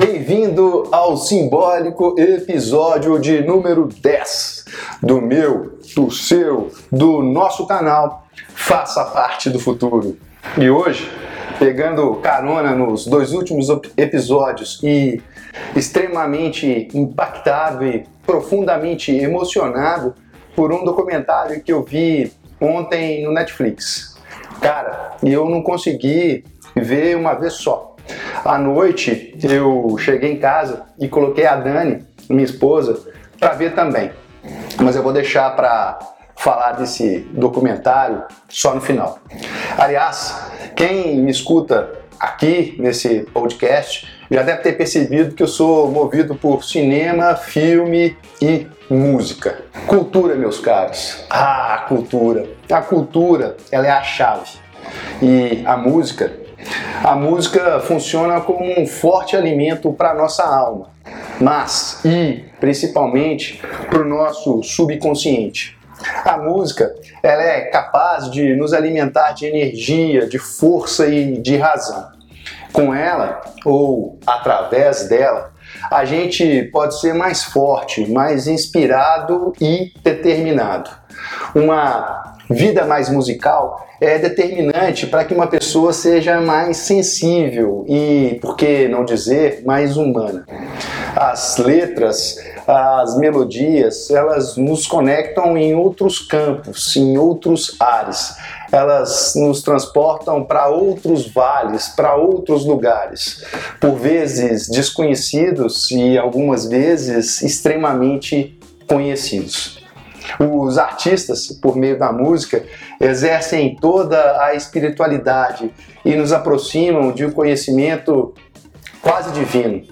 Bem-vindo ao simbólico episódio de número 10 do meu, do seu, do nosso canal Faça Parte do Futuro. E hoje, pegando carona nos dois últimos episódios e extremamente impactado e profundamente emocionado por um documentário que eu vi ontem no Netflix. Cara, eu não consegui ver uma vez só à noite eu cheguei em casa e coloquei a Dani, minha esposa, para ver também. Mas eu vou deixar para falar desse documentário só no final. Aliás, quem me escuta aqui nesse podcast já deve ter percebido que eu sou movido por cinema, filme e música. Cultura, meus caros. Ah, cultura. A cultura, ela é a chave. E a música a música funciona como um forte alimento para a nossa alma, mas e principalmente para o nosso subconsciente. A música ela é capaz de nos alimentar de energia, de força e de razão. Com ela, ou através dela, a gente pode ser mais forte, mais inspirado e determinado. Uma vida mais musical é determinante para que uma pessoa seja mais sensível e, por que não dizer, mais humana. As letras, as melodias, elas nos conectam em outros campos, em outros ares. Elas nos transportam para outros vales, para outros lugares, por vezes desconhecidos e algumas vezes extremamente conhecidos. Os artistas, por meio da música, exercem toda a espiritualidade e nos aproximam de um conhecimento quase divino,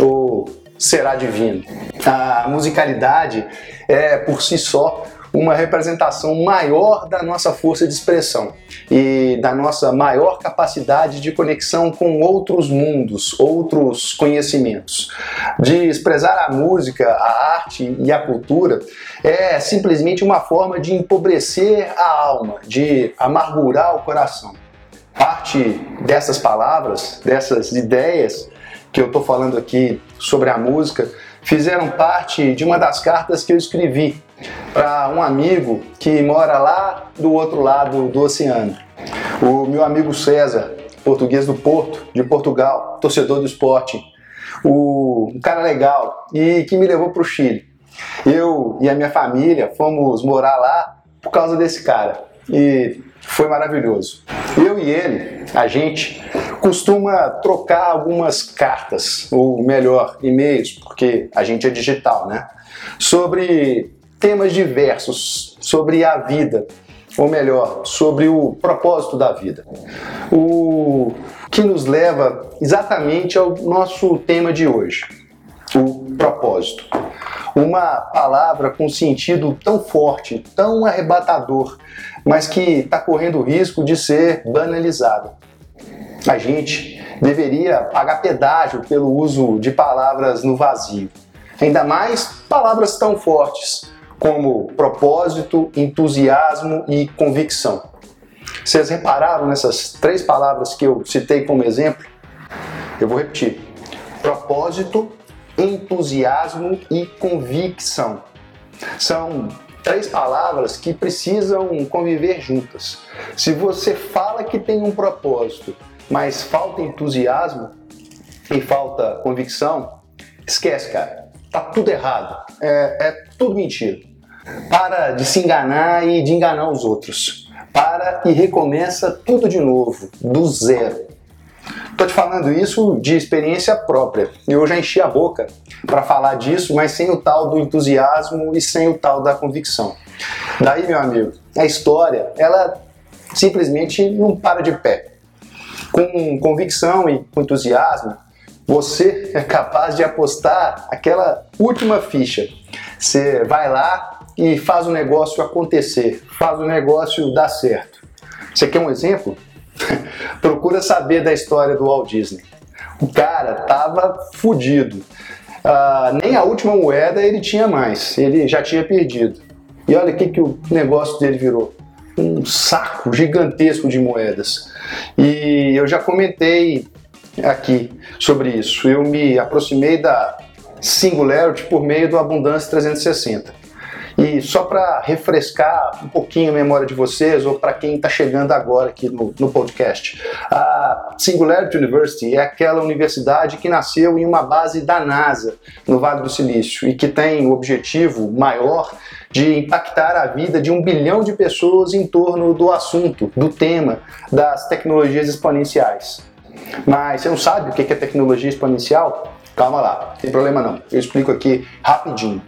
ou será divino. A musicalidade é, por si só, uma representação maior da nossa força de expressão e da nossa maior capacidade de conexão com outros mundos, outros conhecimentos. De expressar a música, a arte e a cultura é simplesmente uma forma de empobrecer a alma, de amargurar o coração. Parte dessas palavras, dessas ideias que eu estou falando aqui sobre a música, fizeram parte de uma das cartas que eu escrevi para um amigo que mora lá do outro lado do oceano. O meu amigo César, português do Porto, de Portugal, torcedor do esporte. O, um cara legal e que me levou para o Chile. Eu e a minha família fomos morar lá por causa desse cara e foi maravilhoso. Eu e ele, a gente, costuma trocar algumas cartas, ou melhor, e-mails, porque a gente é digital, né? Sobre temas diversos sobre a vida, ou melhor, sobre o propósito da vida. O que nos leva exatamente ao nosso tema de hoje, o propósito. Uma palavra com sentido tão forte, tão arrebatador, mas que está correndo risco de ser banalizada. A gente deveria pagar pedágio pelo uso de palavras no vazio. Ainda mais palavras tão fortes, como propósito, entusiasmo e convicção. Vocês repararam nessas três palavras que eu citei como exemplo? Eu vou repetir: propósito, entusiasmo e convicção. São três palavras que precisam conviver juntas. Se você fala que tem um propósito, mas falta entusiasmo e falta convicção, esquece, cara. Tá tudo errado. É, é tudo mentira. Para de se enganar e de enganar os outros. Para e recomeça tudo de novo, do zero. Estou te falando isso de experiência própria. Eu já enchi a boca para falar disso, mas sem o tal do entusiasmo e sem o tal da convicção. Daí, meu amigo, a história, ela simplesmente não para de pé. Com convicção e com entusiasmo, você é capaz de apostar aquela última ficha. Você vai lá e faz o negócio acontecer, faz o negócio dar certo. Você quer um exemplo? Procura saber da história do Walt Disney. O cara tava fudido. Uh, nem a última moeda ele tinha mais, ele já tinha perdido. E olha o que, que o negócio dele virou: um saco gigantesco de moedas. E eu já comentei aqui sobre isso. Eu me aproximei da Singularity por meio do Abundância 360. E só para refrescar um pouquinho a memória de vocês, ou para quem está chegando agora aqui no, no, podcast, a Singularity University é aquela universidade que nasceu em uma base da NASA, no Vale do Silício, e que tem o objetivo maior de impactar a vida de um bilhão de pessoas em torno do assunto, do tema das tecnologias exponenciais. Mas você não sabe o que é tecnologia exponencial? Calma lá, não tem problema não. Eu explico aqui rapidinho.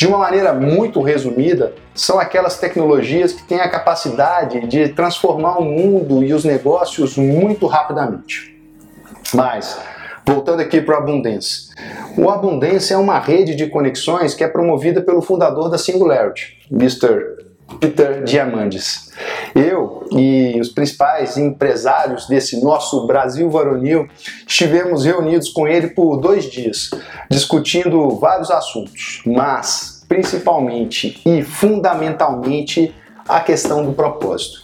De uma maneira muito resumida, são aquelas tecnologias que têm a capacidade de transformar o mundo e os negócios muito rapidamente. Mas, voltando aqui para o Abundance. O Abundance é uma rede de conexões que é promovida pelo fundador da Singularity, Mr. Peter Diamandis. Eu e os principais empresários desse nosso Brasil varonil estivemos reunidos com ele por dois dias, discutindo vários assuntos, mas principalmente e fundamentalmente a questão do propósito.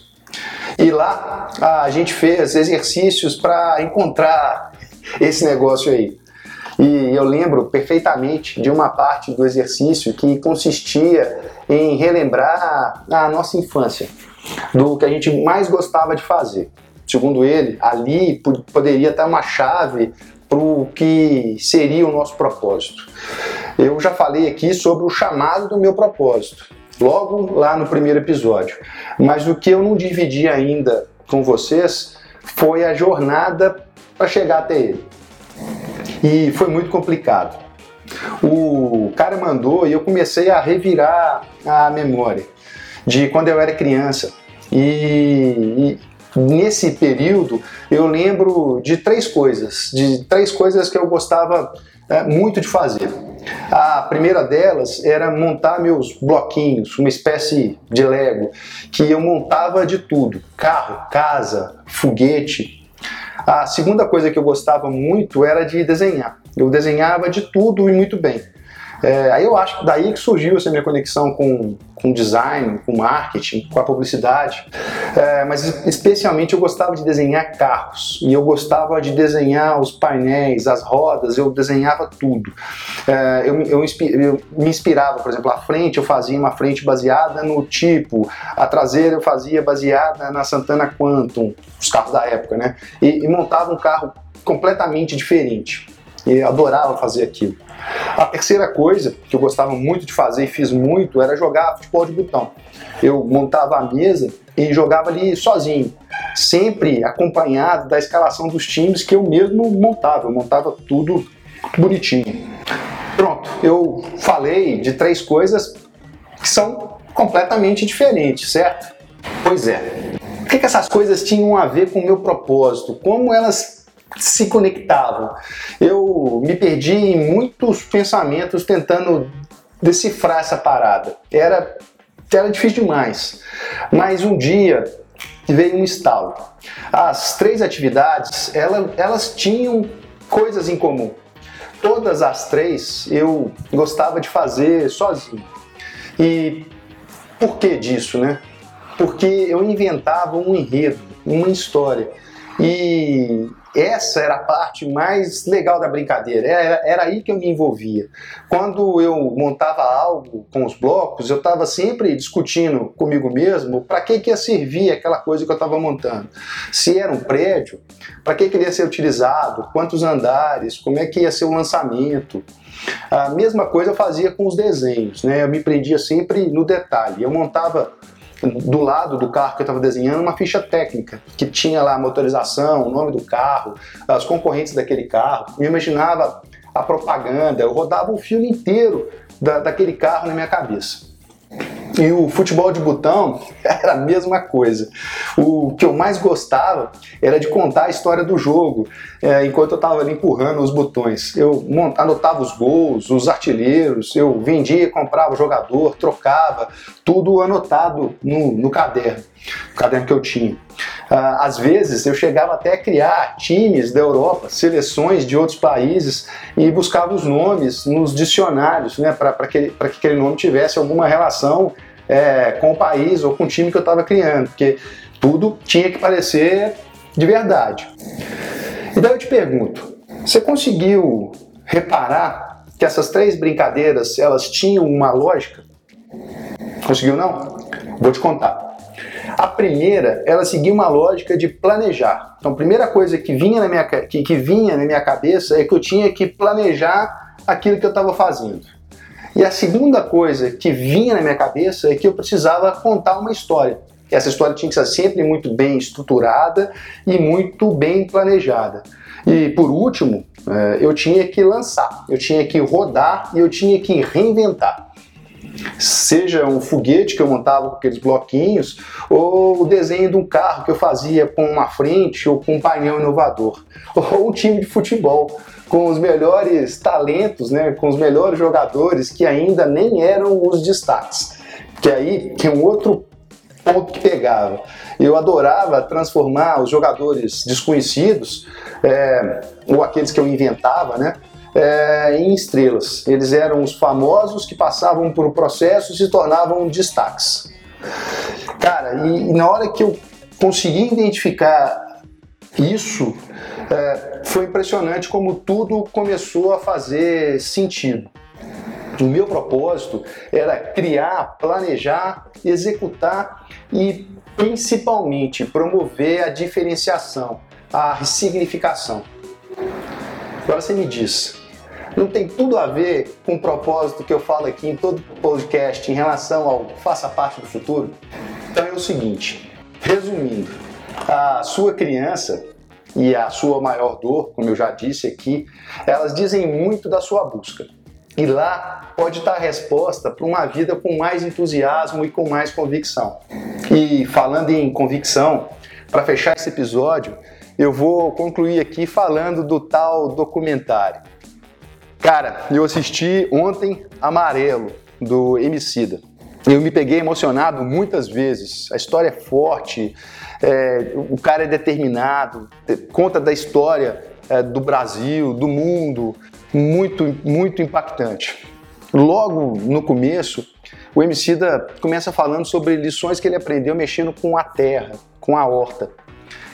E lá a gente fez exercícios para encontrar esse negócio aí. E eu lembro perfeitamente de uma parte do exercício que consistia em relembrar a nossa infância, do que a gente mais gostava de fazer. Segundo ele, ali poderia estar uma chave para o que seria o nosso propósito. Eu já falei aqui sobre o chamado do meu propósito, logo lá no primeiro episódio. Mas o que eu não dividi ainda com vocês foi a jornada para chegar até ele e foi muito complicado. O cara mandou e eu comecei a revirar a memória de quando eu era criança. E, e nesse período eu lembro de três coisas, de três coisas que eu gostava é, muito de fazer. A primeira delas era montar meus bloquinhos, uma espécie de Lego, que eu montava de tudo: carro, casa, foguete, a segunda coisa que eu gostava muito era de desenhar. Eu desenhava de tudo e muito bem. É, aí eu acho que daí que surgiu essa minha conexão com, com design, com marketing, com a publicidade. É, mas especialmente eu gostava de desenhar carros e eu gostava de desenhar os painéis, as rodas, eu desenhava tudo. É, eu, eu, eu, me inspirava, por exemplo, a frente eu fazia uma frente baseada no tipo, a traseira eu fazia baseada na Santana Quantum, os carros da época, né? E, e montava um carro completamente diferente. E adorava fazer aquilo. A terceira coisa que eu gostava muito de fazer e fiz muito era jogar futebol de botão. Eu montava a mesa e jogava ali sozinho, sempre acompanhado da escalação dos times que eu mesmo montava. Eu montava tudo bonitinho. Pronto, eu falei de três coisas que são completamente diferentes, certo? Pois é. O que, essas coisas tinham a ver com o meu propósito? Como elas se conectavam. Eu me perdi em muitos pensamentos tentando decifrar essa parada. Era, era difícil demais. Mas um dia veio um estalo. As três atividades, elas, elas tinham coisas em comum. Todas as três eu gostava de fazer sozinho. E por que disso, né? Porque eu inventava um enredo, uma história. E essa era a parte mais legal da brincadeira, era, era aí que eu me envolvia. Quando eu montava algo com os blocos, eu estava sempre discutindo comigo mesmo para que, que ia servir aquela coisa que eu estava montando. Se era um prédio, para que, que ele ia ser utilizado, quantos andares, como é que ia ser o lançamento. A mesma coisa eu fazia com os desenhos, né? eu me prendia sempre no detalhe. Eu montava do lado do carro que eu estava desenhando uma ficha técnica que tinha lá a motorização, o nome do carro, as concorrentes daquele carro. Eu imaginava a propaganda, eu rodava o filme inteiro da, daquele carro na minha cabeça. E o futebol de botão era a mesma coisa. O que eu mais gostava era de contar a história do jogo, é, enquanto eu estava ali empurrando os botões. Eu anotava os gols, os artilheiros, eu vendia, comprava o jogador, trocava, tudo anotado no, no caderno, o caderno que eu tinha. Ah, às vezes eu chegava até a criar times da Europa, seleções de outros países e buscava os nomes nos dicionários, né, para que, que aquele nome tivesse alguma relação é, com o país ou com o time que eu estava criando, porque tudo tinha que parecer de verdade. Então eu te pergunto, você conseguiu reparar que essas três brincadeiras elas tinham uma lógica? Conseguiu não? Vou te contar. A primeira, ela seguia uma lógica de planejar. Então, a primeira coisa que vinha na minha, que, que vinha na minha cabeça é que eu tinha que planejar aquilo que eu estava fazendo. E a segunda coisa que vinha na minha cabeça é que eu precisava contar uma história. Essa história tinha que ser sempre muito bem estruturada e muito bem planejada. E por último, é, eu tinha que lançar, eu tinha que rodar e eu tinha que reinventar. Seja um foguete que eu montava com aqueles bloquinhos, ou o desenho de um carro que eu fazia com uma frente ou com um painel inovador, ou um time de futebol com os melhores talentos, né, com os melhores jogadores que ainda nem eram os destaques. Que aí tem um outro ponto que pegava. Eu adorava transformar os jogadores desconhecidos, é, ou aqueles que eu inventava, né? É, em estrelas. Eles eram os famosos que passavam por um processo e se tornavam destaques. Cara, e, e na hora que eu consegui identificar isso, é, foi impressionante como tudo começou a fazer sentido. O meu propósito era criar, planejar, executar e principalmente promover a diferenciação, a significação. Agora você me diz, não tem tudo a ver com o propósito que eu falo aqui em todo podcast em relação ao faça parte do futuro? Então é o seguinte, resumindo, a sua criança e a sua maior dor, como eu já disse aqui, elas dizem muito da sua busca. E lá pode estar a resposta para uma vida com mais entusiasmo e com mais convicção. E falando em convicção, para fechar esse episódio, eu vou concluir aqui falando do tal documentário. Cara, eu assisti ontem Amarelo, do Emicida. Eu me peguei emocionado muitas vezes. A história é forte, é, o cara é determinado, conta da história é, do Brasil, do mundo, muito, muito impactante. Logo no começo, o Emicida começa falando sobre lições que ele aprendeu mexendo com a terra, com a horta.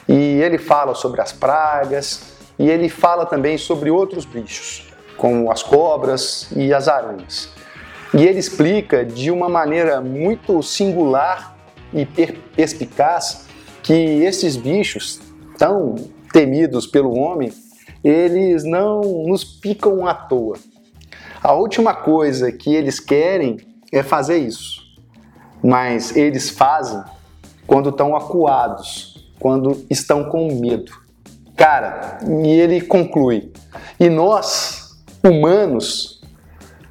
E ele fala sobre as pragas e ele fala também sobre outros bichos, como as cobras e as aranhas. E ele explica de uma maneira muito singular e perspicaz que esses bichos tão temidos pelo homem, eles não nos picam à toa. A última coisa que eles querem é fazer isso, mas eles fazem quando estão acuados, quando estão com medo. Cara, e ele conclui: e nós, humanos,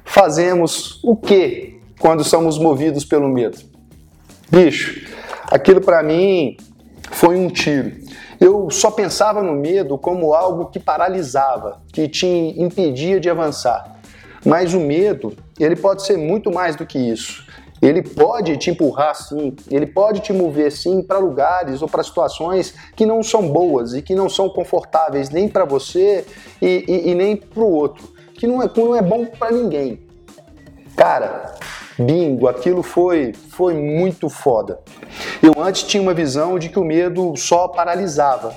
fazemos o que quando somos movidos pelo medo? Bicho, aquilo para mim foi um tiro. Eu só pensava no medo como algo que paralisava, que te impedia de avançar. Mas o medo, ele pode ser muito mais do que isso. Ele pode te empurrar sim, ele pode te mover sim para lugares ou para situações que não são boas e que não são confortáveis nem para você e, e, e nem para o outro, que não é, não é bom para ninguém. Cara, bingo, aquilo foi, foi muito foda. Eu antes tinha uma visão de que o medo só paralisava,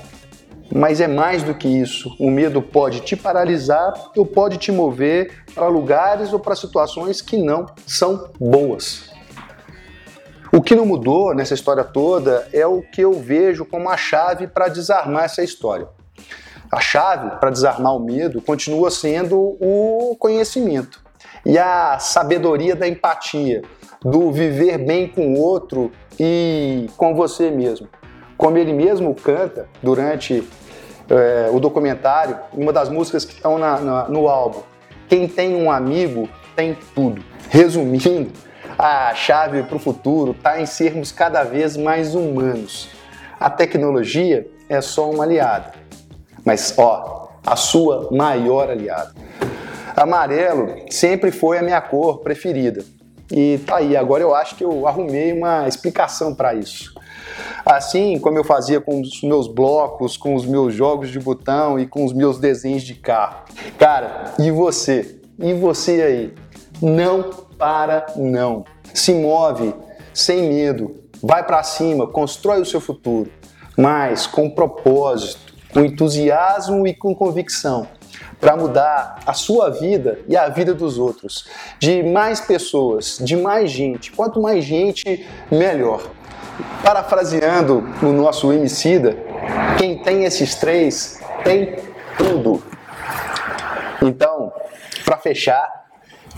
mas é mais do que isso. O medo pode te paralisar ou pode te mover para lugares ou para situações que não são boas. O que não mudou nessa história toda é o que eu vejo como a chave para desarmar essa história. A chave para desarmar o medo continua sendo o conhecimento e a sabedoria da empatia, do viver bem com o outro e com você mesmo. Como ele mesmo canta durante é, o documentário, uma das músicas que estão na, na, no álbum. Quem tem um amigo tem tudo. Resumindo, a chave para o futuro está em sermos cada vez mais humanos. A tecnologia é só uma aliada, mas ó, a sua maior aliada. Amarelo sempre foi a minha cor preferida. E tá aí, agora eu acho que eu arrumei uma explicação para isso. Assim como eu fazia com os meus blocos, com os meus jogos de botão e com os meus desenhos de carro. Cara, e você? E você aí? Não para não. Se move sem medo. Vai para cima, constrói o seu futuro, mas com propósito, com entusiasmo e com convicção para mudar a sua vida e a vida dos outros, de mais pessoas, de mais gente. Quanto mais gente, melhor. Parafraseando o nosso Emicida, quem tem esses três tem tudo. Então, para fechar,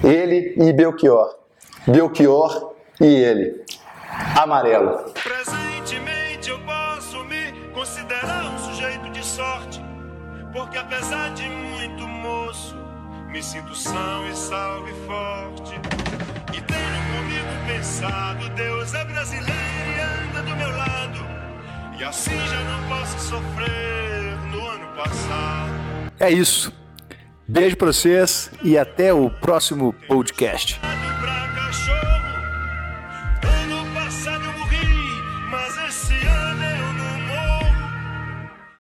ele e Belchior. Belchior e ele. Amarelo. Sorte, porque apesar de muito moço, me sinto são e salve forte. E tenho comigo pensado, Deus é brasileiro e anda do meu lado, e assim já não posso sofrer no ano passado. É isso. Beijo pra vocês e até o próximo podcast.